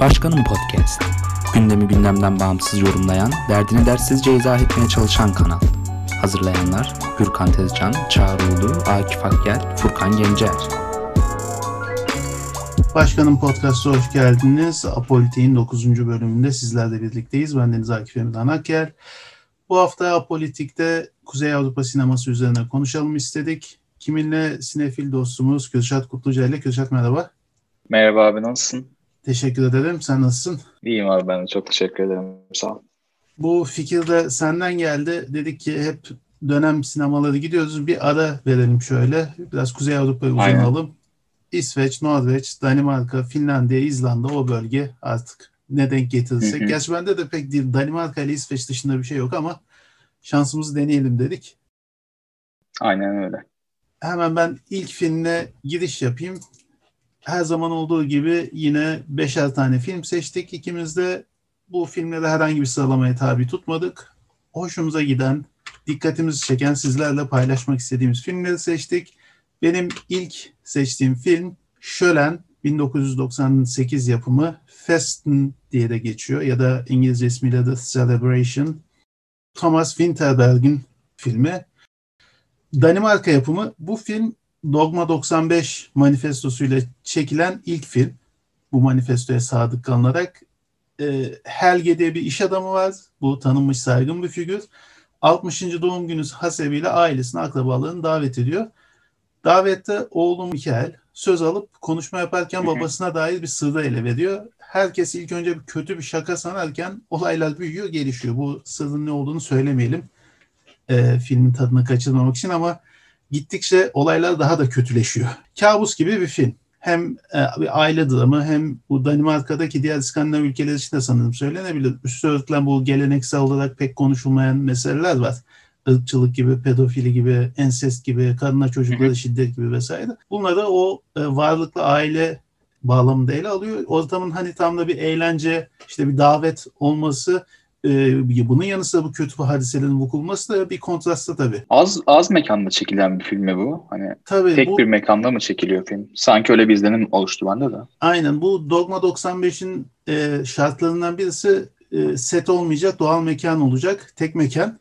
Başkanım Podcast. Gündemi gündemden bağımsız yorumlayan, derdini dersizce izah etmeye çalışan kanal. Hazırlayanlar Gürkan Tezcan, Çağrı Ulu, Akif Akgel, Furkan Gencer. Başkanım Podcast'a hoş geldiniz. Apolitik'in 9. bölümünde sizlerle birlikteyiz. Ben Deniz Akif Emirhan Akgel. Bu hafta Apolitik'te Kuzey Avrupa sineması üzerine konuşalım istedik. Kiminle sinefil dostumuz Kürşat Kutluca ile. Kürşat merhaba. Merhaba abi nasılsın? Teşekkür ederim. Sen nasılsın? İyiyim abi ben de çok teşekkür ederim. Sağ ol. Bu fikir de senden geldi. Dedik ki hep dönem sinemaları gidiyoruz. Bir ara verelim şöyle. Biraz Kuzey Avrupa'yı uzanalım. İsveç, Norveç, Danimarka, Finlandiya, İzlanda o bölge artık ne denk getirirsek. Hı hı. Gerçi bende de pek değil. Danimarka ile İsveç dışında bir şey yok ama şansımızı deneyelim dedik. Aynen öyle. Hemen ben ilk filmle giriş yapayım. Her zaman olduğu gibi yine beşer tane film seçtik. İkimiz de bu filmleri herhangi bir sıralamaya tabi tutmadık. Hoşumuza giden, dikkatimizi çeken, sizlerle paylaşmak istediğimiz filmleri seçtik. Benim ilk seçtiğim film Şölen 1998 yapımı Festen diye de geçiyor ya da İngilizce ismiyle The Celebration. Thomas Winterberg'in filmi. Danimarka yapımı. Bu film Dogma 95 manifestosuyla çekilen ilk film. Bu manifestoya sadık kalınarak. E, Helge diye bir iş adamı var. Bu tanınmış saygın bir figür. 60. doğum günü hasebiyle ailesine akrabalarını davet ediyor. Davette oğlum Mikael söz alıp konuşma yaparken babasına dair bir sırrı ele veriyor. Herkes ilk önce bir kötü bir şaka sanarken olaylar büyüyor, gelişiyor. Bu sırrın ne olduğunu söylemeyelim e, filmin tadını kaçırmamak için ama gittikçe olaylar daha da kötüleşiyor. Kabus gibi bir film. Hem e, bir aile dramı hem bu Danimarka'daki diğer İskandinav ülkeler için de sanırım söylenebilir. Üstü örtülen bu geleneksel olarak pek konuşulmayan meseleler var. Irkçılık gibi, pedofili gibi, ensest gibi, kadına çocuklara şiddet gibi vesaire. Bunları o e, varlıklı aile bağlamında ele alıyor. Ortamın hani tam da bir eğlence, işte bir davet olması ee, bunun yanı sıra bu kötü hadiselerin vuku bulması da bir kontrastta tabii. Az az mekanda çekilen bir film mi bu? Hani Tabii tek bu, bir mekanda mı çekiliyor film? Sanki öyle bir izlenim oluştu bende de. aynen bu Dogma 95'in e, şartlarından birisi e, set olmayacak, doğal mekan olacak, tek mekan.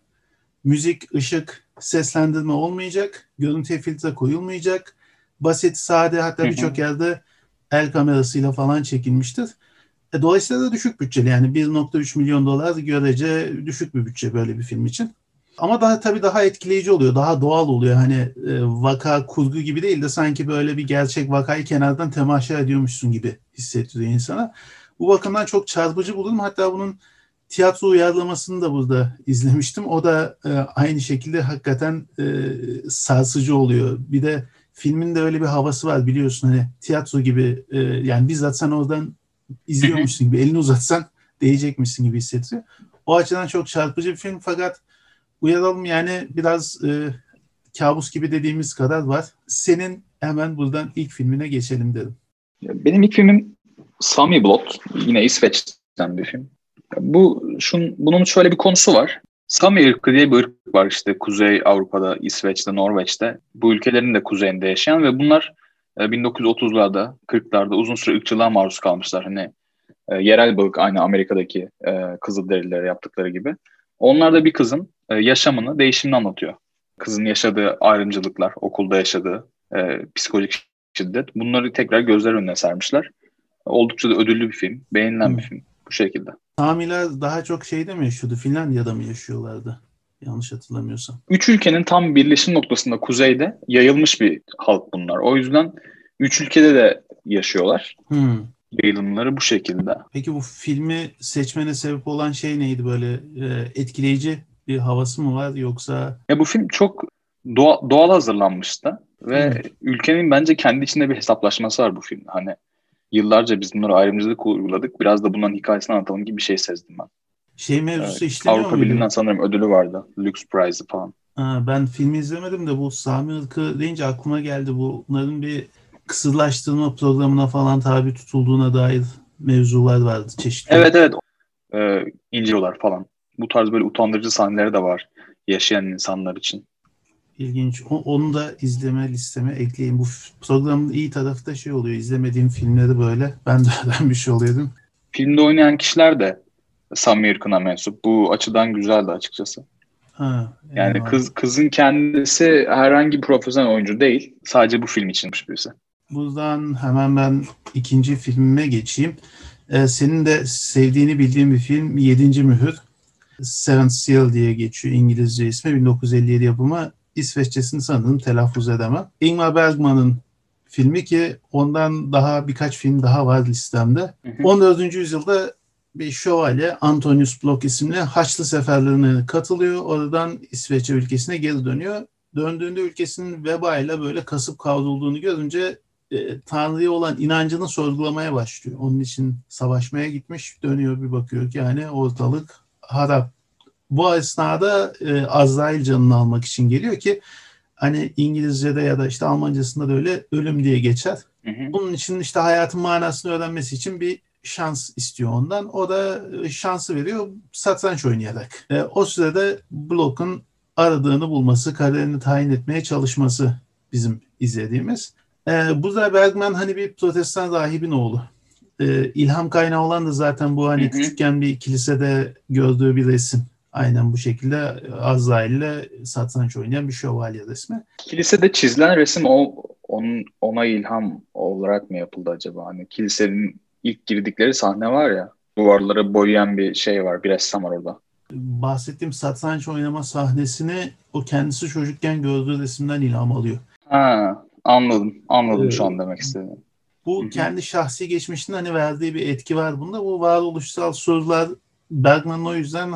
Müzik, ışık, seslendirme olmayacak, görüntüye filtre koyulmayacak. Basit, sade hatta birçok yerde el kamerasıyla falan çekilmiştir. E, dolayısıyla da düşük bütçeli yani 1.3 milyon dolar görece düşük bir bütçe böyle bir film için. Ama daha tabii daha etkileyici oluyor, daha doğal oluyor. Hani e, vaka kurgu gibi değil de sanki böyle bir gerçek vakayı kenardan temaşa ediyormuşsun gibi hissettiriyor insana. Bu bakımdan çok çarpıcı buldum. Hatta bunun tiyatro uyarlamasını da burada izlemiştim. O da e, aynı şekilde hakikaten e, sarsıcı oluyor. Bir de filmin de öyle bir havası var biliyorsun hani tiyatro gibi e, yani bizzat sen oradan izliyormuşsun gibi elini uzatsan değecekmişsin gibi hissettiriyor. O açıdan çok çarpıcı bir film fakat uyaralım yani biraz e, kabus gibi dediğimiz kadar var. Senin hemen buradan ilk filmine geçelim dedim. Benim ilk filmim Sami Blot. Yine İsveç'ten bir film. Bu şun, bunun şöyle bir konusu var. Sami ırkı diye bir ırk var işte Kuzey Avrupa'da, İsveç'te, Norveç'te. Bu ülkelerin de kuzeyinde yaşayan ve bunlar 1930'larda, 40'larda uzun süre ırkçılığa maruz kalmışlar. Hani e, yerel balık aynı Amerika'daki e, Kızılderililere yaptıkları gibi. Onlar da bir kızın e, yaşamını, değişimini anlatıyor. Kızın yaşadığı ayrımcılıklar, okulda yaşadığı e, psikolojik şiddet. Bunları tekrar gözler önüne sermişler. Oldukça da ödüllü bir film, beğenilen bir Hı. film bu şekilde. Samiler daha çok şeyde mi yaşıyordu? Finlandiya'da mı yaşıyorlardı? Yanlış hatırlamıyorsam. Üç ülkenin tam birleşim noktasında kuzeyde yayılmış bir halk bunlar. O yüzden üç ülkede de yaşıyorlar. Hmm. Yayılımları bu şekilde. Peki bu filmi seçmene sebep olan şey neydi böyle e, etkileyici bir havası mı var yoksa Ya bu film çok doğa- doğal hazırlanmıştı ve ülkenin bence kendi içinde bir hesaplaşması var bu filmde. Hani yıllarca biz bunları ayrımcılık uyguladık. Biraz da bunların hikayesini anlatalım gibi bir şey sezdim ben. Şey mevzusu Evet, işleniyor Avrupa muydu? Birliği'nden sanırım ödülü vardı. Lux Prize'ı falan. Ha, ben filmi izlemedim de bu Sami ırkı deyince aklıma geldi. Bunların bir kısırlaştırma programına falan tabi tutulduğuna dair mevzular vardı çeşitli. Evet evet. Ee, inceliyorlar falan. Bu tarz böyle utandırıcı sahneleri de var yaşayan insanlar için. İlginç. O- Onu da izleme listeme ekleyeyim. Bu programın iyi tarafı da şey oluyor. İzlemediğim filmleri böyle ben de öğrenmiş oluyordum. filmde oynayan kişiler de Sami Irkın'a mensup. Bu açıdan güzeldi açıkçası. Ha, Yani eyvallah. kız kızın kendisi herhangi bir profesyonel oyuncu değil. Sadece bu film içinmiş birisi. Buradan hemen ben ikinci filmime geçeyim. Ee, senin de sevdiğini bildiğim bir film Yedinci Mühür. Seventh Seal diye geçiyor İngilizce ismi. 1957 yapımı. İsveççesini sanırım telaffuz edemem. Ingmar Bergman'ın filmi ki ondan daha birkaç film daha var listemde. Hı hı. 14. yüzyılda bir şövalye Antonius Blok isimli Haçlı seferlerine katılıyor. Oradan İsveç'e ülkesine geri dönüyor. Döndüğünde ülkesinin vebayla böyle kasıp kavrulduğunu görünce e, Tanrı'ya olan inancını sorgulamaya başlıyor. Onun için savaşmaya gitmiş. Dönüyor bir bakıyor ki yani ortalık harap. Bu esnada e, Azrail canını almak için geliyor ki hani İngilizce'de ya da işte Almancasında da öyle ölüm diye geçer. Hı hı. Bunun için işte hayatın manasını öğrenmesi için bir şans istiyor ondan. O da e, şansı veriyor satranç oynayarak. E, o sırada Block'un aradığını bulması, kaderini tayin etmeye çalışması bizim izlediğimiz. E, burada Bergman hani bir protestan rahibin oğlu. E, ilham kaynağı olan da zaten bu hani Hı hı. küçükken bir kilisede gördüğü bir resim. Aynen bu şekilde Azrail'le satranç oynayan bir şövalye resmi. Kilisede çizilen resim o onun ona ilham olarak mı yapıldı acaba? Hani kilisenin ilk girdikleri sahne var ya. Duvarları boyayan bir şey var. Bir ressam var orada. bahsettiğim satranç oynama sahnesini o kendisi çocukken gördüğü resimden ilham alıyor. Ha, anladım. Anladım şu Ee, an demek istediğini. Bu Hı hı. kendi şahsi geçmişinde hani verdiği bir etki var bunda. Bu varoluşsal sorular Bergman'ın o yüzden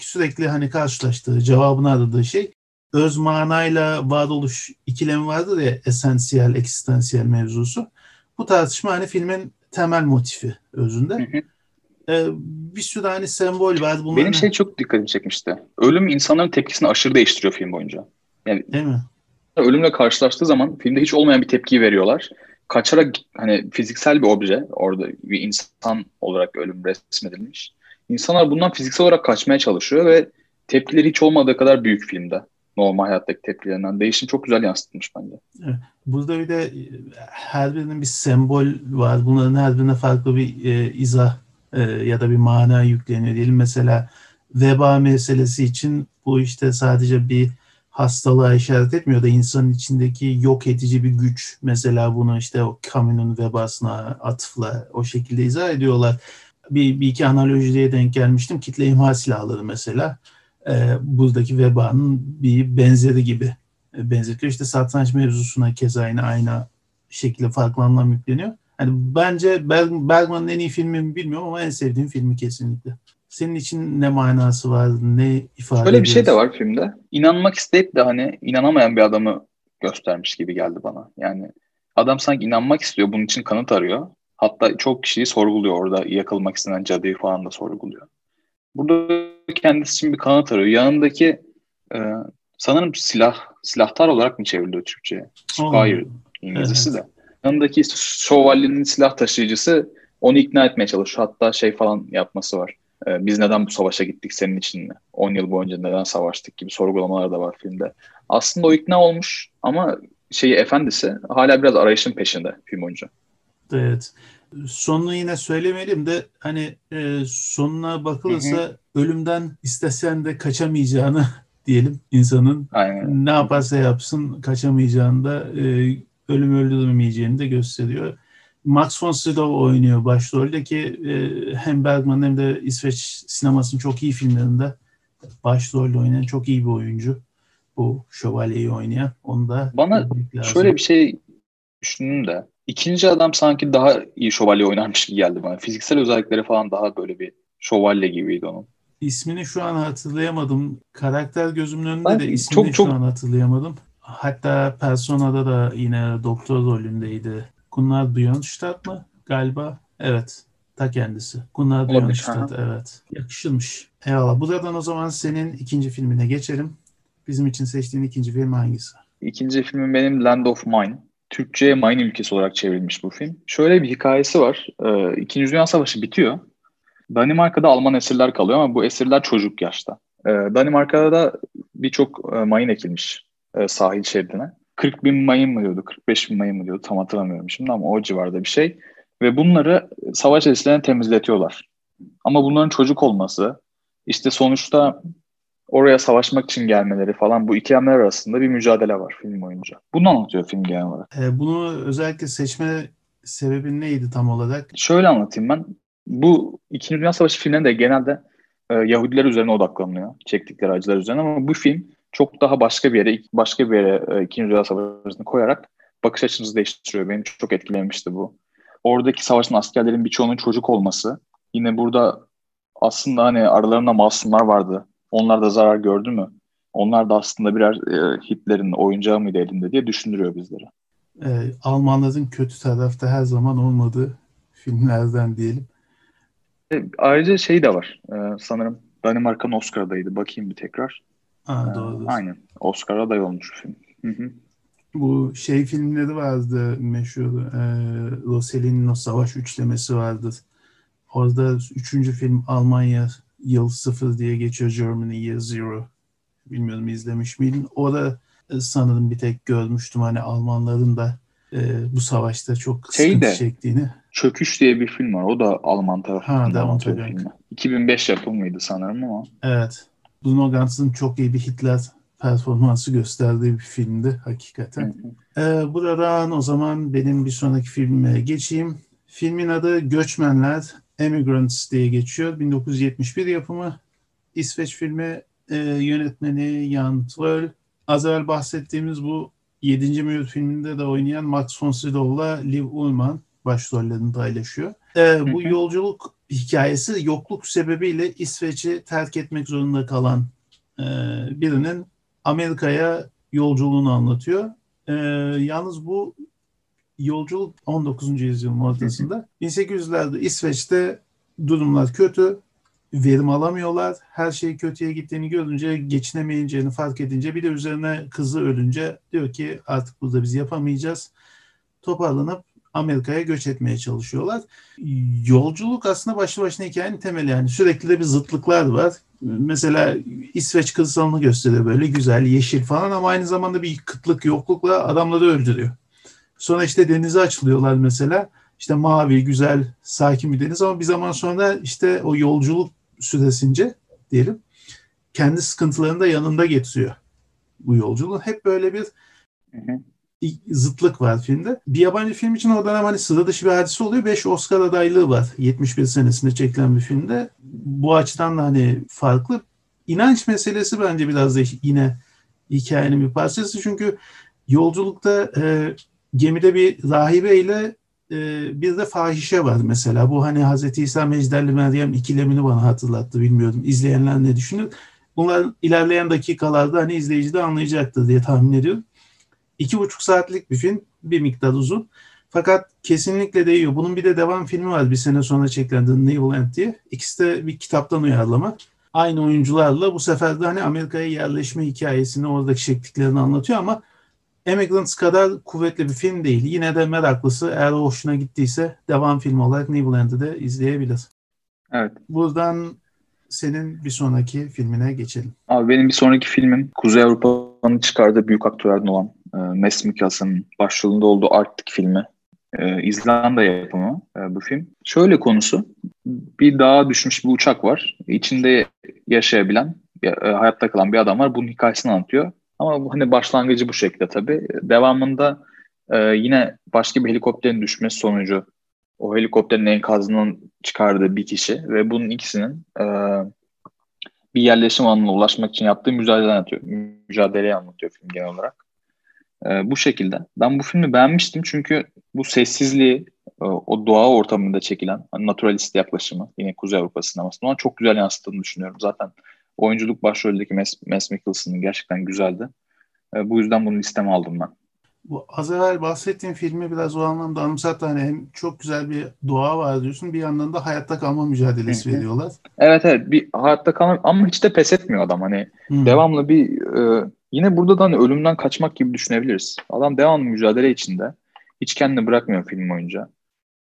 sürekli hani karşılaştığı, cevabını aradığı şey öz manayla varoluş ikilemi vardır ya esansiyel, eksistansiyel mevzusu. Bu tartışma hani filmin temel motifi özünde. Hı hı. Ee, bir sürü hani sembol var. Bunların, Benim şey çok dikkatimi çekmişti. Ölüm insanların tepkisini aşırı değiştiriyor film boyunca. Yani Değil mi? ölümle karşılaştığı zaman filmde hiç olmayan bir tepkiyi veriyorlar. Kaçarak hani fiziksel bir obje orada bir insan olarak ölüm resmedilmiş. İnsanlar bundan fiziksel olarak kaçmaya çalışıyor ve tepkileri hiç olmadığı kadar büyük filmde. Normal hayattaki tepkilerinden. Değişim çok güzel yansıtılmış bence. Burada bir de e, her birinin bir sembol var. Bunların her birine farklı bir e, izah e, ya da bir mana yükleniyor diyelim. Mesela veba meselesi için bu işte sadece bir hastalığa işaret etmiyor da insanın içindeki yok edici bir güç. Mesela bunu işte o Camus'un vebasına atıfla o şekilde izah ediyorlar. Bir, bir iki analojiye denk gelmiştim. Kitle imha silahları mesela. E, buradaki vebanın bir benzeri gibi benzetiyor. İşte satranç mevzusuna keza yine aynı şekilde farklı anlam yükleniyor. Yani bence Berg- Bergman'ın en iyi filmi mi bilmiyorum ama en sevdiğim filmi kesinlikle. Senin için ne manası var, ne ifade Şöyle bir şey de var filmde. İnanmak isteyip de hani inanamayan bir adamı göstermiş gibi geldi bana. Yani adam sanki inanmak istiyor, bunun için kanıt arıyor. Hatta çok kişiyi sorguluyor orada. Yakılmak istenen cadıyı falan da sorguluyor. Burada kendisi için bir kanıt arıyor. Yanındaki e, sanırım silah, silahtar olarak mı çevriliyor Türkçe'ye? Spire İngilizcesi Evet. de. Yanındaki şövalyenin silah taşıyıcısı onu ikna etmeye çalışıyor. Hatta şey falan yapması var. Ee, biz neden bu savaşa gittik senin için mi? 10 yıl boyunca neden savaştık gibi sorgulamalar da var filmde. Aslında o ikna olmuş ama şeyi efendisi hala biraz arayışın peşinde film boyunca. Evet. Sonunu yine söylemeyelim de hani e, sonuna bakılırsa ölümden istesen de kaçamayacağını diyelim insanın Aynen. ne yaparsa yapsın kaçamayacağını da e, ölüm öldürmeyeceğini de gösteriyor. Max von Sydow oynuyor başrolde ki e, hem Bergman hem de İsveç sinemasının çok iyi filmlerinde başrolde oynayan çok iyi bir oyuncu. Bu şövalyeyi oynayan. Onu da Bana. Şöyle bir şey düşündüm de ikinci adam sanki daha iyi şövalye oynarmış gibi geldi bana. Fiziksel özellikleri falan daha böyle bir şövalye gibiydi onun. İsmini şu an hatırlayamadım. Karakter gözümün önünde Ben de ismini çok- şu çok- an hatırlayamadım. Hatta Persona'da da yine doktor rolündeydi. Gunnar Björnstad mı? Galiba. Evet. Ta kendisi. Gunnar Björnstad. Evet. Yakışırmış. Eyvallah. Buradan o zaman senin ikinci filmine geçelim. Bizim için seçtiğin ikinci film hangisi? İkinci filmim benim Land of Mine. Türkçe'ye Mine ülkesi olarak çevrilmiş bu film. Şöyle bir hikayesi var. Ee, İkinci Dünya Savaşı bitiyor. Danimarka'da Alman esirler kalıyor ama bu esirler çocuk yaşta. Ee, Danimarka'da da birçok e, mayın ekilmiş e, sahil şeridine. 40 bin mayın mı diyordu, 45 bin mayın mı diyordu tam hatırlamıyorum şimdi ama o civarda bir şey. Ve bunları savaş esirlerine temizletiyorlar. Ama bunların çocuk olması, işte sonuçta oraya savaşmak için gelmeleri falan bu ikilemler arasında bir mücadele var film boyunca. Bunu anlatıyor film genel olarak. E, bunu özellikle seçme sebebin neydi tam olarak? Şöyle anlatayım ben. Bu İkinci Dünya Savaşı filmlerinde genelde e, Yahudiler üzerine odaklanıyor. Çektikleri acılar üzerine ama bu film çok daha başka bir yere, başka bir yere e, İkinci Dünya Savaşı'nı koyarak bakış açınızı değiştiriyor. Beni çok etkilemişti bu. Oradaki savaşın askerlerin birçoğunun çocuk olması. Yine burada aslında hani aralarında masumlar vardı. Onlar da zarar gördü mü? Onlar da aslında birer e, Hitler'in oyuncağı mıydı elinde diye düşündürüyor bizleri. E, Almanların kötü tarafta her zaman olmadığı filmlerden diyelim. E, ayrıca şey de var. E, sanırım Danimarka'nın Oscar adayıydı. Bakayım bir tekrar. Ha, E, doğru. aynen. Oscar aday olmuş film. Hı hı. Bu şey filmleri vardı meşhur. E, Rossellini'nin Savaş Üçlemesi vardır. Orada üçüncü film Almanya Yıl Sıfır diye geçiyor. Germany Year Zero. Bilmiyorum izlemiş miydin? Orada sanırım bir tek görmüştüm hani Almanların da e, bu savaşta çok Şey sıkıntı de- çektiğini. Çöküş diye bir film var. O da Alman Ha, tarafından tabii. filmi. 2005 yapımıydı sanırım ama. Evet. Bruno Gantz'ın çok iyi bir Hitler performansı gösterdiği bir filmdi hakikaten. hı. Ee, buradan o zaman benim bir sonraki filmime geçeyim. Filmin adı Göçmenler, Emigrants diye geçiyor. 1971 yapımı. İsveç filmi e, yönetmeni Jan Troell. Az evvel bahsettiğimiz bu 7. Mühür filminde de oynayan Max von Sydow'la Liv Ullmann başrollerini paylaşıyor. Ee, bu yolculuk hikayesi yokluk sebebiyle İsveç'i terk etmek zorunda kalan e, birinin Amerika'ya yolculuğunu anlatıyor. Ee, yalnız bu yolculuk 19. yüzyılın ortasında. 1800'lerde İsveç'te durumlar kötü. Verim alamıyorlar. Her şey kötüye gittiğini görünce, geçinemeyeceğini fark edince bir de üzerine kızı ölünce diyor ki artık burada biz yapamayacağız. Toparlanıp Amerika'ya göç etmeye çalışıyorlar. Yolculuk aslında başlı başına hikayenin temeli yani sürekli de bir zıtlıklar var. Mesela İsveç kırsalını gösteriyor böyle güzel, yeşil falan ama aynı zamanda bir kıtlık, yoklukla adamları öldürüyor. Sonra işte denize açılıyorlar mesela. İşte mavi, güzel, sakin bir deniz ama bir zaman sonra işte o yolculuk süresince diyelim kendi sıkıntılarını da yanında getiriyor bu yolculuğun. Hep böyle bir Hı hı. zıtlık var filmde. Bir yabancı film için o dönem hani sıra dışı bir hadise oluyor. 5 Oscar adaylığı var 71 senesinde çekilen bir filmde. Bu açıdan da hani farklı. İnanç meselesi bence biraz da yine hikayenin bir parçası. Çünkü yolculukta e, gemide bir rahibe ile bir de fahişe var mesela. Bu hani Hazreti İsa Mecdelli Meryem ikilemini bana hatırlattı. Bilmiyorum izleyenler ne düşünür. Bunlar ilerleyen dakikalarda hani izleyici de anlayacaktır diye tahmin ediyorum. İki buçuk saatlik bir film. Bir miktar uzun. Fakat kesinlikle değiyor. Bunun bir de devam filmi var bir sene sonra çekilen The Neverland diye. İkisi de bir kitaptan uyarlama. Aynı oyuncularla bu sefer de hani Amerika'ya yerleşme hikayesini oradaki çektiklerini anlatıyor ama Emigrants kadar kuvvetli bir film değil. Yine de meraklısı eğer hoşuna gittiyse devam filmi olarak Neverland'ı da izleyebilir. Evet. Buradan senin bir sonraki filmine geçelim. Abi benim bir sonraki filmim Kuzey Avrupa'nın çıkardığı büyük aktörlerden olan e, Mads Mikkelsen'in başrolünde olduğu Arctic filmi. E, İzlanda yapımı e, bu film. Şöyle konusu. Bir dağa düşmüş bir uçak var. İçinde yaşayabilen, e, hayatta kalan bir adam var. Bunun hikayesini anlatıyor. Ama hani başlangıcı bu şekilde tabii. Devamında e, yine başka bir helikopterin düşmesi sonucu o helikopterin enkazından çıkardığı bir kişi ve bunun ikisinin e, bir yerleşim alanına ulaşmak için yaptığı mücadele anlatıyor. Mücadeleyi anlatıyor film genel olarak. E, bu şekilde. Ben bu filmi beğenmiştim çünkü bu sessizliği, e, o doğa ortamında çekilen hani naturalist yaklaşımı yine Kuzey Avrupa sinemasından çok güzel yansıttığını düşünüyorum. Zaten oyunculuk başroldeki Mads, Mads Mikkelsen'ın gerçekten güzeldi. E, bu yüzden bunu listeme aldım ben. Bu az evvel bahsettiğim filmi biraz o anlamda anımsattı. Hani hem çok güzel bir doğa var diyorsun bir yandan da hayatta kalma mücadelesi veriyorlar. Evet evet bir hayatta kalan ama hiç de pes etmiyor adam hani Hı. devamlı bir e, yine burada da hani ölümden kaçmak gibi düşünebiliriz. Adam devamlı mücadele içinde. Hiç kendini bırakmıyor film boyunca.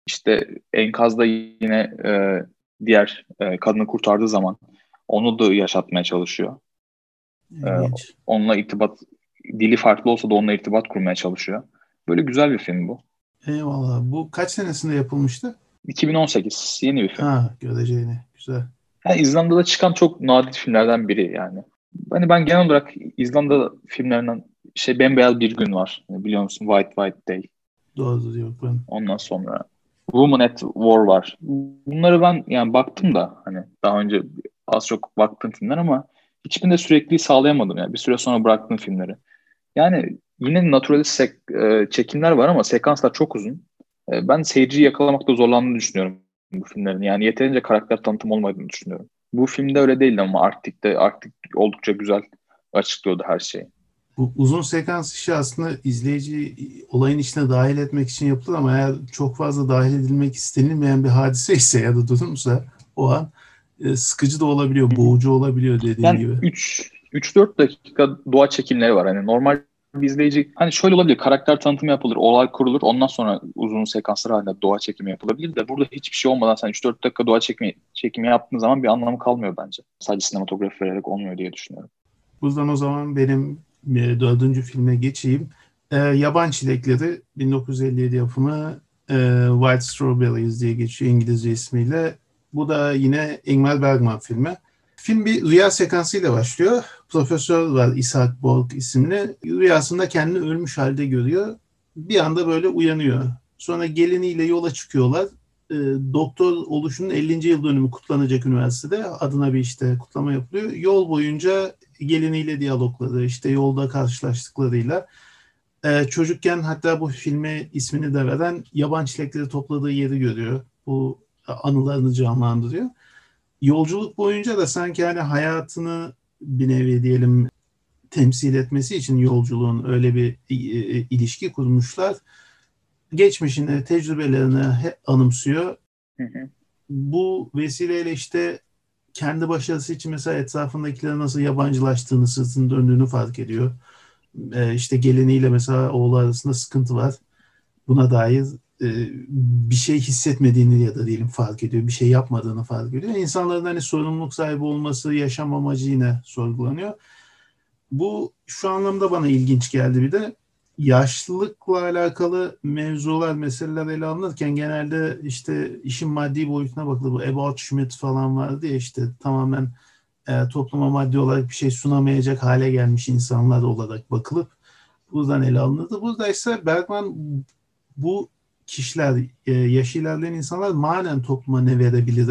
İşte enkazda yine e, diğer e, kadını kurtardığı zaman onu da yaşatmaya çalışıyor. İlginç. Onunla irtibat dili farklı olsa da onunla irtibat kurmaya çalışıyor. Böyle güzel bir film bu. Eyvallah. Bu kaç senesinde yapılmıştı? 2018 yeni bir film. Ha göreceğini. Güzel. Yani İzlanda'da çıkan çok nadir filmlerden biri yani. Hani ben genel olarak İzlanda filmlerinden şey bembeyaz bir gün var. Biliyor musun? White White Day. Doğru diyor ben. Ondan sonra Woman at War var. Bunları ben yani baktım da hani daha önce az çok baktım filmler ama hiçbirinde sürekli sağlayamadım yani bir süre sonra bıraktım filmleri. Yani yine naturalist sek- e, çekimler var ama sekanslar çok uzun. E, ben seyirciyi yakalamakta zorlandığını düşünüyorum bu filmlerin. Yani yeterince karakter tanıtım olmadığını düşünüyorum. Bu filmde öyle değildi ama Arktik'te Arktik oldukça güzel açıklıyordu her şeyi. Bu uzun sekans işi aslında izleyici olayın içine dahil etmek için yapılır ama eğer çok fazla dahil edilmek istenilmeyen bir hadise ise ya da durumsa o an sıkıcı da olabiliyor, boğucu olabiliyor dediğin Yani gibi. 3 3-4 dakika doğa çekimleri var. Hani normal bir izleyici hani şöyle olabilir karakter tanıtımı yapılır, olay kurulur ondan sonra uzun sekanslar halinde doğa çekimi yapılabilir de burada hiçbir şey olmadan sen 3-4 dakika doğa çekimi, çekimi yaptığın zaman bir anlamı kalmıyor bence. Sadece sinematografi vererek olmuyor diye düşünüyorum. Buradan o zaman benim e, dördüncü filme geçeyim. E, Yaban Çilekleri 1957 yapımı e, White Strawberries diye geçiyor İngilizce ismiyle. Bu da yine Ingmar Bergman filmi. Film bir rüya sekansıyla başlıyor. Profesör var Isaac Borg isimli. Rüyasında kendini ölmüş halde görüyor. Bir anda böyle uyanıyor. Sonra geliniyle yola çıkıyorlar. E, doktor oluşunun 50. yıl dönümü kutlanacak üniversitede. Adına bir işte kutlama yapılıyor. Yol boyunca geliniyle diyalogları, işte yolda karşılaştıklarıyla e, çocukken hatta bu filme ismini de veren yaban çilekleri topladığı yeri görüyor. Bu anılarını canlandırıyor. Yolculuk boyunca da sanki hani hayatını bir nevi diyelim temsil etmesi için yolculuğun öyle bir e, ilişki kurmuşlar. Geçmişini, tecrübelerini hep anımsıyor. Hı hı. Bu vesileyle işte kendi başarısı için mesela etrafındakilere nasıl yabancılaştığını, sırtını döndüğünü fark ediyor. Ee, işte geleniyle mesela oğlu arasında sıkıntı var. Buna dair e, bir şey hissetmediğini ya da diyelim fark ediyor. Bir şey yapmadığını fark ediyor. İnsanların hani sorumluluk sahibi olması, yaşam amacı yine sorgulanıyor. Bu şu anlamda bana ilginç geldi bir de yaşlılıkla alakalı mevzular, meseleler ele alınırken genelde işte işin maddi boyutuna bakılır. Bu About Schmidt falan vardı ya işte tamamen e, topluma maddi olarak bir şey sunamayacak hale gelmiş insanlar olarak bakılıp buradan ele alınırdı. Burada ise Bergman bu kişiler, e, yaşı ilerleyen insanlar manen topluma ne verebilir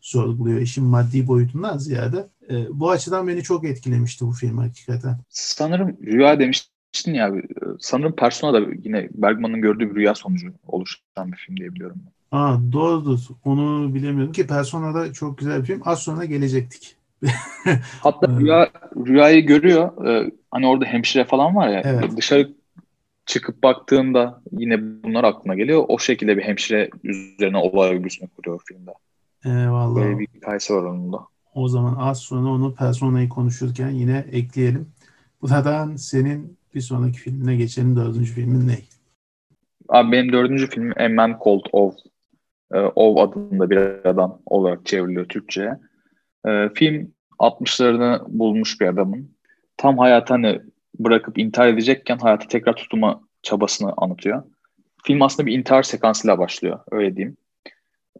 sorguluyor işin maddi boyutundan ziyade. E, bu açıdan beni çok etkilemişti bu film hakikaten. Sanırım rüya demiştin ya sanırım Persona da yine Bergman'ın gördüğü bir rüya sonucu oluşan bir film diye biliyorum. Aa, doğrudur. Onu bilemiyorum ki Persona da çok güzel bir film. Az sonra gelecektik. Hatta rüya, rüyayı görüyor. Ee, hani orada hemşire falan var ya. Evet. Dışarı çıkıp baktığında yine bunlar aklına geliyor. O şekilde bir hemşire üzerine olay örgüsünü kuruyor filmde. Eyvallah. Böyle bir hikayesi var onun da. O zaman az sonra onu Persona'yı konuşurken yine ekleyelim. Buradan senin bir sonraki filmine geçelim. Dördüncü filmin ne? Abi benim dördüncü filmim A Man Called Ov. Ee, Ov adında bir adam olarak çevriliyor Türkçe'ye. Ee, film 60'larını bulmuş bir adamın tam hayatı hani bırakıp intihar edecekken hayata tekrar tutulma çabasını anlatıyor. Film aslında bir intihar sekansıyla başlıyor öyle diyeyim.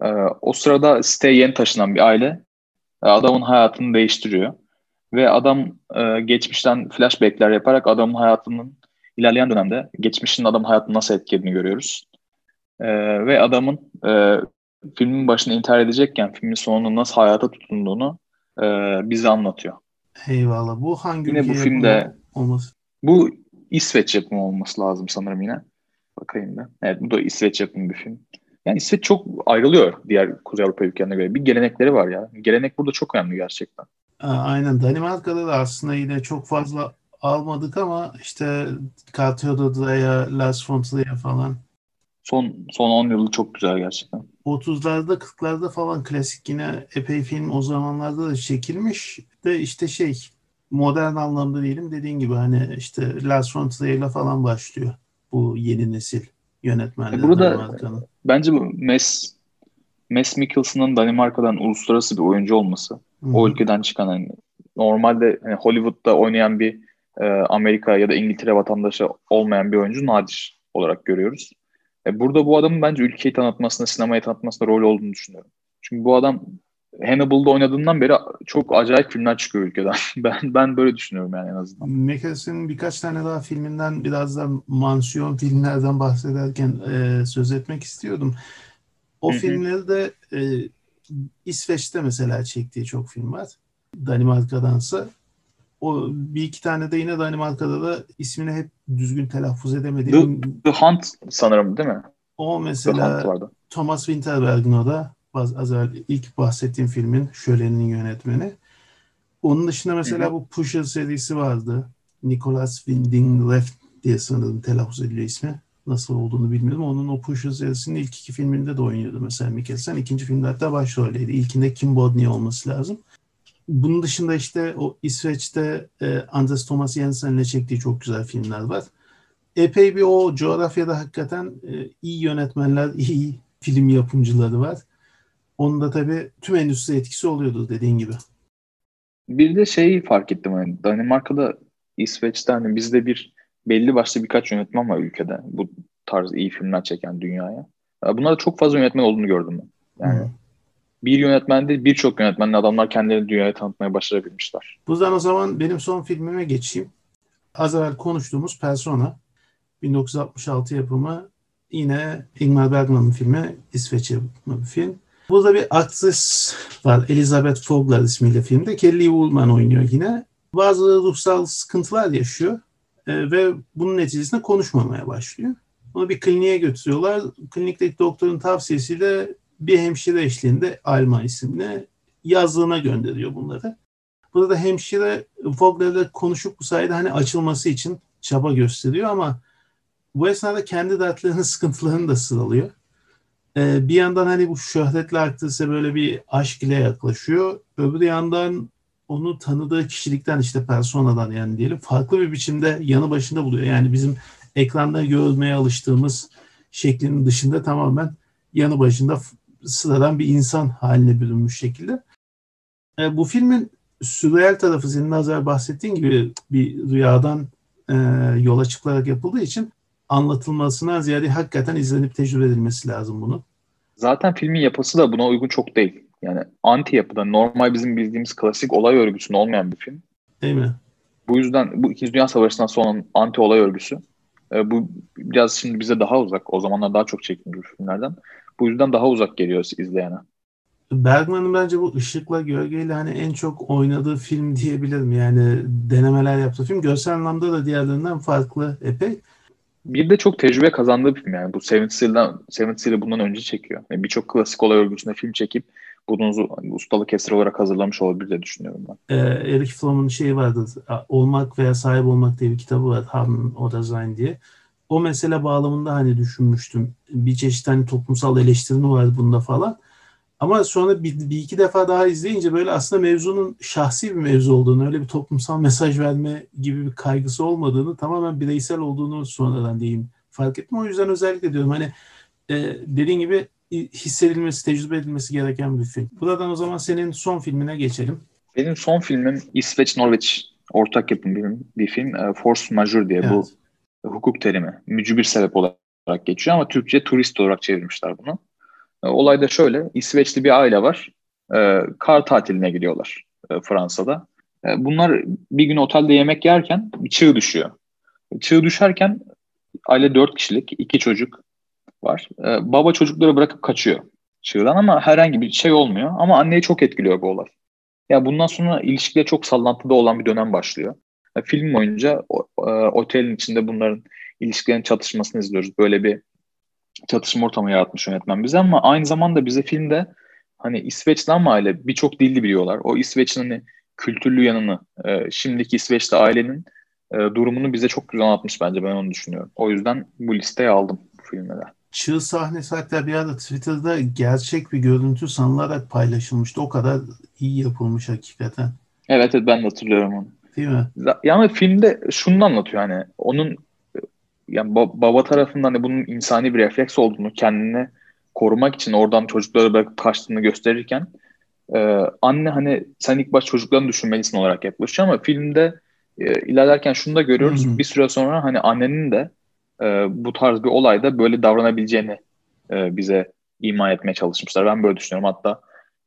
Ee, o sırada siteye yeni taşınan bir aile e, adamın hayatını değiştiriyor. Ve adam e, geçmişten flashbackler yaparak adamın hayatının ilerleyen dönemde geçmişin adamın hayatını nasıl etkilediğini görüyoruz. E, ve adamın e, filmin başında intihar edecekken filmin sonunda nasıl hayata tutunduğunu e, bize anlatıyor. Eyvallah. Bu hangi Yine bu filmde olması? bu İsveç yapımı olması lazım sanırım yine. Bakayım da. Evet bu da İsveç yapımı bir film. Yani İsveç çok ayrılıyor diğer Kuzey Avrupa ülkelerine göre. Bir gelenekleri var ya. Gelenek burada çok önemli gerçekten. Aynen. Danimarka'da da aslında yine çok fazla almadık ama işte Kartiyoda'ya, Lars von Trier'e falan Son son 10 yılı çok güzel gerçekten. 30'larda 40'larda falan klasik yine epey film o zamanlarda da çekilmiş de işte şey modern anlamda diyelim dediğin gibi hani işte Lars von Trier'le falan başlıyor bu yeni nesil yönetmenler E burada- Danimarka'nın. Bence bu Mes Mes Mikkelsen'ın Danimarka'dan uluslararası bir oyuncu olması. Hı O ülkeden çıkan hani normalde hani Hollywood'da oynayan bir e, Amerika ya da İngiltere vatandaşı olmayan bir oyuncu nadir olarak görüyoruz. E, burada bu adamın bence ülkeyi tanıtmasında, sinemayı tanıtmasında rol olduğunu düşünüyorum. Çünkü bu adam Hannibal'da oynadığından beri çok acayip filmler çıkıyor ülkeden. ben ben böyle düşünüyorum yani en azından. Mikkelsen'in birkaç tane daha filminden biraz da mansiyon filmlerden bahsederken e, söz etmek istiyordum. O Hı hı. filmleri de e, İsveç'te mesela çektiği çok film var. Danimarka'dansa. O bir iki tane de yine Danimarka'da da ismini hep düzgün telaffuz edemediğim. The Hunt sanırım değil mi? O The mesela. Thomas Winterberg'in o da az, ilk bahsettiğim filmin Şölen'in yönetmeni. Onun dışında mesela Hı hı. bu Pusher serisi vardı. Nicholas Winding Refn diye sanırım telaffuz ediliyor ismi. Nasıl olduğunu bilmiyorum. Onun o Pusher serisinin ilk iki filminde de oynuyordu mesela Mikkelsen. İkinci filmde hatta başroldeydi. İlkinde Kim Bodnia olması lazım. Bunun dışında işte o İsveç'te e, Anders Thomas Jensen'le çektiği çok güzel filmler var. Epey bir o coğrafyada hakikaten e, iyi yönetmenler, iyi film yapımcıları var. Onun da tabii tüm endüstri etkisi oluyordu dediğin gibi. Bir de şeyi fark ettim hani Danimarka'da İsveç'te hani bizde bir belli başlı birkaç yönetmen var ülkede. Bu tarz iyi filmler çeken dünyaya. Ya Bunlarda çok fazla yönetmen olduğunu gördüm ben. Yani Hı. bir yönetmen değil birçok yönetmenle adamlar kendilerini dünyaya tanıtmaya başarabilmişler. Buradan o zaman benim son filmime geçeyim. Az evvel konuştuğumuz Persona. 1966 yapımı yine Ingmar Bergman'ın filmi. İsveç yapımı bir film. Burada bir aktris var. Elizabeth Fogler ismiyle filmde. Kelly Woolman oynuyor yine. Bazı ruhsal sıkıntılar yaşıyor. Ee, ve bunun neticesinde konuşmamaya başlıyor. Onu bir kliniğe götürüyorlar. Klinikteki doktorun tavsiyesiyle bir hemşire eşliğinde Alma isimli yazlığına gönderiyor bunları. Burada da hemşire Fogler'le konuşup bu sayede hani açılması için çaba gösteriyor ama bu esnada kendi dertlerini, sıkıntılarını da sıralıyor. Ee, bir yandan hani bu şöhretli aktrise böyle bir aşk ile yaklaşıyor. Öbür yandan onu tanıdığı kişilikten işte personadan yani diyelim farklı bir biçimde yanı başında buluyor. Yani bizim ekranda görmeye alıştığımız şeklinin dışında tamamen yanı başında sıradan bir insan haline bürünmüş şekilde. E, bu filmin sürreal tarafı senin az evvel bahsettiğin gibi bir rüyadan e, yola çıkılarak yapıldığı için anlatılmasına ziyade hakikaten izlenip tecrübe edilmesi lazım bunu. Zaten filmin yapısı da buna uygun çok değil. Yani anti yapıda normal bizim bildiğimiz klasik olay örgüsünde olmayan bir film. Değil mi? Bu yüzden bu İkinci Dünya Savaşı'ndan sonra anti olay örgüsü. e, bu biraz şimdi bize daha uzak. O zamanlar daha çok çekilmiş filmlerden. Bu yüzden daha uzak geliyor izleyene. Bergman'ın bence bu ışıkla gölgeyle hani en çok oynadığı film diyebilirim. Yani denemeler yaptığı film. Görsel anlamda da diğerlerinden farklı epey. Bir de çok tecrübe kazandığı bir film yani. Bu Seventh Seal'den, Seventh Seal'i bundan önce çekiyor. Yani Birçok klasik olay örgüsünde film çekip bunu ustalık eseri olarak hazırlamış olabilir diye düşünüyorum ben. Ee, Eric Fromm'un şeyi vardı. Olmak veya sahip olmak diye bir kitabı var. Oder Sein diye. O mesele bağlamında hani düşünmüştüm. Bir çeşit hani toplumsal eleştirme var bunda falan. Ama sonra bir, bir iki defa daha izleyince böyle aslında mevzunun şahsi bir mevzu olduğunu, öyle bir toplumsal mesaj verme gibi bir kaygısı olmadığını, tamamen bireysel olduğunu sonradan diyeyim fark ettim. O yüzden özellikle diyorum hani e, dediğin gibi hissedilmesi, tecrübe edilmesi gereken bir film. Buradan o zaman senin son filmine geçelim. Benim son filmim İsveç-Norveç ortak yapım bir, bir film. E, Force Majeure diye bu Evet. hukuk terimi. Mücbir sebep olarak geçiyor ama Türkçe turist olarak çevirmişler bunu. E, olay da şöyle. İsveçli bir aile var. E, kar tatiline gidiyorlar e, Fransa'da. Bunlar bir gün otelde yemek yerken bir çığ düşüyor. Çığ düşerken aile dört kişilik, iki çocuk var. Baba çocukları bırakıp kaçıyor çığdan ama herhangi bir şey olmuyor. Ama anneyi çok etkiliyor bu olay. Ya bundan sonra ilişkiler çok sallantıda olan bir dönem başlıyor. Film boyunca otelin içinde bunların ilişkilerin çatışmasını izliyoruz. Böyle bir çatışma ortamı yaratmış yönetmen bize ama aynı zamanda bize filmde hani İsveçli ama aile birçok dilli biliyorlar. O İsveç'in hani kültürlü yanını, e, şimdiki İsveçli ailenin e, durumunu bize çok güzel anlatmış bence ben onu düşünüyorum. O yüzden bu listeye aldım bu filmde de. Çığ sahnesi hatta bir ara Twitter'da gerçek bir görüntü sanılarak paylaşılmıştı. O kadar iyi yapılmış hakikaten. Evet, evet ben de hatırlıyorum onu. Değil mi? Yani filmde şunu anlatıyor hani onun yani baba tarafından hani bunun insani bir refleks olduğunu kendini korumak için oradan çocukları bırakıp kaçtığını gösterirken e, anne hani sen ilk baş çocuklarını düşünmelisin olarak yaklaşıyor ama filmde e, ilerlerken şunu da görüyoruz Hı hı. bir süre sonra hani annenin de e, bu tarz bir olayda böyle davranabileceğini e, bize ima etmeye çalışmışlar. Ben böyle düşünüyorum. Hatta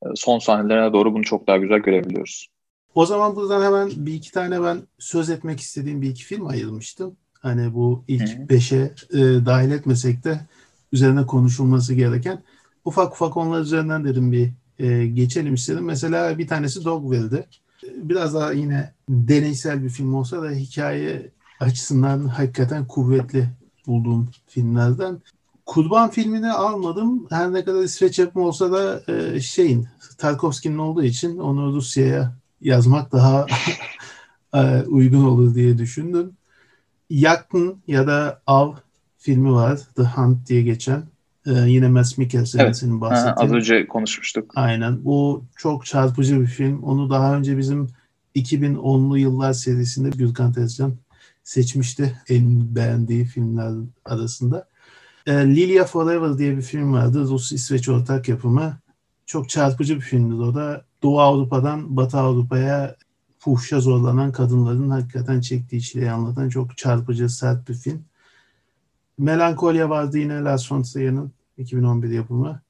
e, son sahnelerine doğru bunu çok daha güzel görebiliyoruz. O zaman buradan hemen bir iki tane ben söz etmek istediğim bir iki film ayırmıştım. Hani bu ilk Hı-hı. beşe e, dahil etmesek de üzerine konuşulması gereken ufak ufak onlar üzerinden dedim bir e, geçelim istedim. Mesela bir tanesi Dogville'di. Biraz daha yine deneysel bir film olsa da hikaye açısından hakikaten kuvvetli bulduğum filmlerden. Kurban filmini almadım. Her ne kadar İsveç yapımı olsa da e, şeyin Tarkovski'nin olduğu için onu Rusya'ya yazmak daha e, uygun olur diye düşündüm. Yakın ya da Av filmi var. The Hunt diye geçen. Ee, yine Mads Mikkelsen'in evet. senin bahsettiğin. az önce konuşmuştuk. Aynen. Bu çok çarpıcı bir film. Onu daha önce bizim 2010'lu yıllar serisinde Gürkan Tezcan seçmişti en beğendiği filmler arasında. E, Lilia Forever diye bir film vardı. Rus-İsveç ortak yapımı. Çok çarpıcı bir filmdi o da. Doğu Avrupa'dan Batı Avrupa'ya fuhşa zorlanan kadınların hakikaten çektiği çileyi anlatan çok çarpıcı, sert bir film. Melankolya vardı yine Lars von Trier'in 2011 yapımı.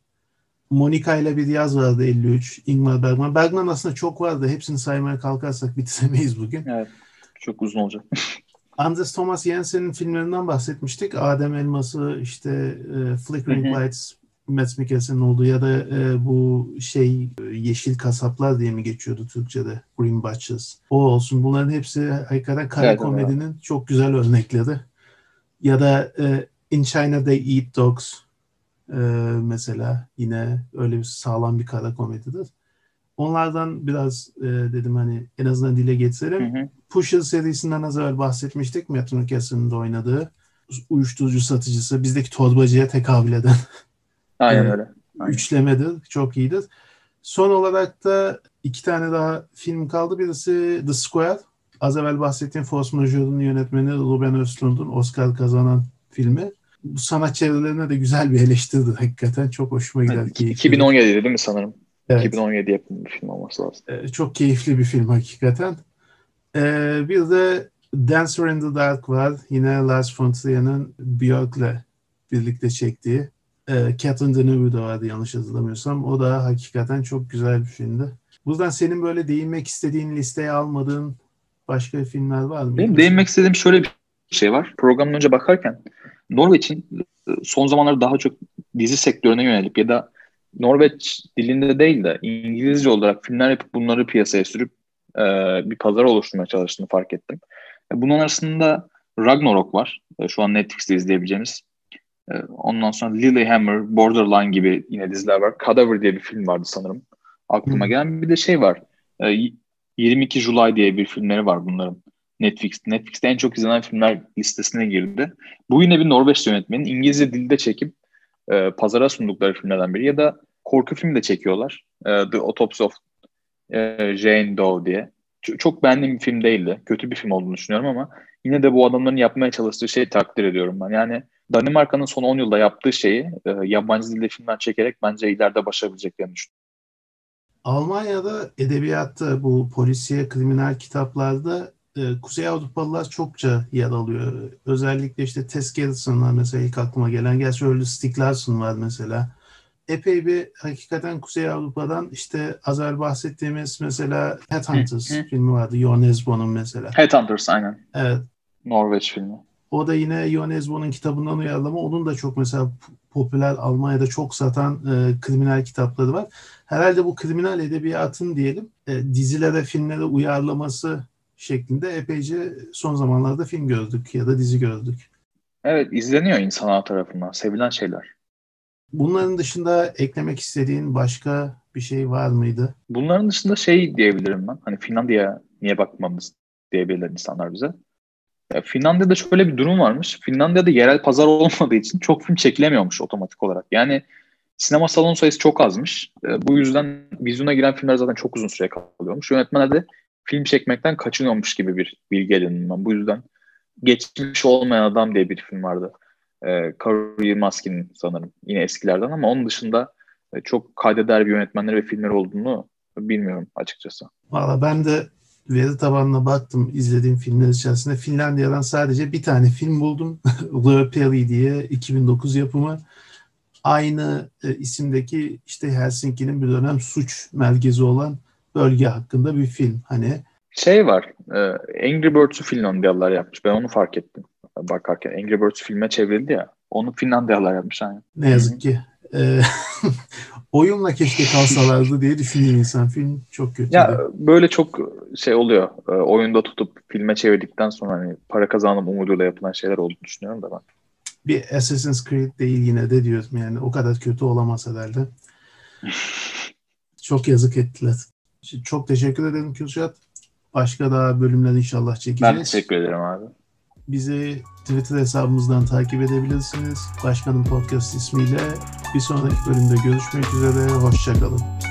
Monica ile bir yaz vardı 53. Ingmar Bergman. Bergman aslında çok vardı. Hepsini saymaya kalkarsak bitiremeyiz bugün. Evet. Çok uzun olacak. Anders Thomas Jensen'in filmlerinden bahsetmiştik. Adem Elması, işte e, Flickering Lights, Mads Mikkelsen'in olduğu ya da e, bu şey e, Yeşil Kasaplar diye mi geçiyordu Türkçe'de? Green Butchers. O olsun. Bunların hepsi hakikaten kara evet, komedinin evet. çok güzel örnekleri. Ya da e, In China They Eat Dogs e, mesela yine öyle bir sağlam bir kara komedidir. Onlardan biraz e, dedim hani en azından dile getirelim. Hı hı. Pusher serisinden az evvel bahsetmiştik. Matthew McCasson'ın da oynadığı uyuşturucu satıcısı, bizdeki torbacıya tekabül eden Aynen öyle. Aynen. Üçlemedir. Çok iyidir. Son olarak da iki tane daha film kaldı. Birisi The Square. Az evvel bahsettiğim Force Majeure'un yönetmeni Ruben Östlund'un Oscar kazanan filmi. Bu sanat çevrelerine de güzel bir eleştirdi hakikaten. Çok hoşuma gider. Evet, 2017 değil mi sanırım? Evet. 2017 yapımı bir film olması lazım. Ee, çok keyifli bir film hakikaten. Ee, bir de Dancer in the Dark var. Yine Lars von Trier'in Björk'le birlikte çektiği. E, Catherine Deneuve de vardı yanlış hatırlamıyorsam. O da hakikaten çok güzel bir filmdi. Buradan senin böyle değinmek istediğin listeye almadığın başka filmler var mı? Benim değinmek istediğim şöyle bir şey var. Programdan önce bakarken Norveç'in e, son zamanlarda daha çok dizi sektörüne yönelip ya da Norveç dilinde değil de İngilizce olarak filmler yapıp bunları piyasaya sürüp e, bir pazar oluşturmaya çalıştığını fark ettim. E, bunun arasında Ragnarok var. E, şu an Netflix'te izleyebileceğimiz. E, ondan sonra Lilyhammer, Borderline gibi yine diziler var. Cadaver diye bir film vardı sanırım. Aklıma gelen bir de şey var. E, 22 July diye bir filmleri var bunların. Netflix. Netflix'te en çok izlenen filmler listesine girdi. Bu yine bir Norveç yönetmenin İngilizce dilde çekip e, pazara sundukları filmlerden biri. Ya da korku filmi de çekiyorlar. E, The Autopsy of e, Jane Doe diye. Çok, çok beğendiğim bir film değildi. Kötü bir film olduğunu düşünüyorum ama yine de bu adamların yapmaya çalıştığı şeyi takdir ediyorum ben. Yani Danimarka'nın son 10 yılda yaptığı şeyi e, yabancı dilde filmler çekerek bence ileride başarabileceklerini düşünüyorum. Almanya'da edebiyatta bu polisiye kriminal kitaplarda e, Kuzey Avrupalılar çokça yer alıyor. Özellikle işte Tess Gerritsen mesela ilk aklıma gelen. Gerçi öyle Stieg Larsson var mesela. Epey bir hakikaten Kuzey Avrupa'dan işte az evvel bahsettiğimiz mesela Headhunters filmi vardı. Jon Esbo'nun mesela. Headhunters aynen. Evet. Norveç filmi. O da yine Jon Esbo'nun kitabından uyarlama. Onun da çok mesela popüler Almanya'da çok satan e, kriminal kitapları var. Herhalde bu kriminal edebiyatın diyelim e, dizilere, filmlere uyarlaması şeklinde epeyce son zamanlarda film gördük ya da dizi gördük. Evet izleniyor insanlar tarafından. Sevilen şeyler. Bunların dışında eklemek istediğin başka bir şey var mıydı? Bunların dışında şey diyebilirim ben. Hani Finlandiya niye bakmamız diyebilirler insanlar bize. Finlandiya'da şöyle bir durum varmış. Finlandiya'da yerel pazar olmadığı için çok film çekilemiyormuş otomatik olarak. Yani sinema salon sayısı çok azmış. E, bu yüzden vizyona giren filmler zaten çok uzun süre kalıyormuş. Yönetmenler de film çekmekten kaçınıyormuş gibi bir bilgi edindim ben. Bu yüzden Geçmiş Olmayan Adam diye bir film vardı. E, Karol Yılmaz'ın sanırım. Yine eskilerden ama onun dışında e, çok kaydeder bir yönetmenleri ve filmleri olduğunu bilmiyorum açıkçası. Valla ben de veri tabanına baktım izlediğim filmler içerisinde. Finlandiya'dan sadece bir tane film buldum. Lööperi diye 2009 yapımı. Aynı e, isimdeki işte Helsinki'nin bir dönem suç merkezi olan bölge hakkında bir film. Hani Şey var, e, Angry Birds'ü Finlandiyalılar yapmış. Ben onu fark ettim bakarken. Angry Birds filme çevrildi ya. Onu Finlandiyalılar yapmış. Yani. ne yazık ki e, oyunla keşke kalsalardı diye düşünüyor insan. Film çok kötü. Ya böyle çok şey oluyor. E, oyunda tutup filme çevirdikten sonra hani para kazanım umuduyla yapılan şeyler olduğunu düşünüyorum da ben. Bir Assassin's Creed değil yine de diyorum yani. O kadar kötü olamaz herhalde. çok yazık ettiler. Çok teşekkür ederim Kürşat. Başka daha bölümler inşallah çekeceğiz. Ben teşekkür ederim abi. Bizi Twitter hesabımızdan takip edebilirsiniz. Başkanın Podcast ismiyle bir sonraki bölümde görüşmek üzere. Hoşçakalın.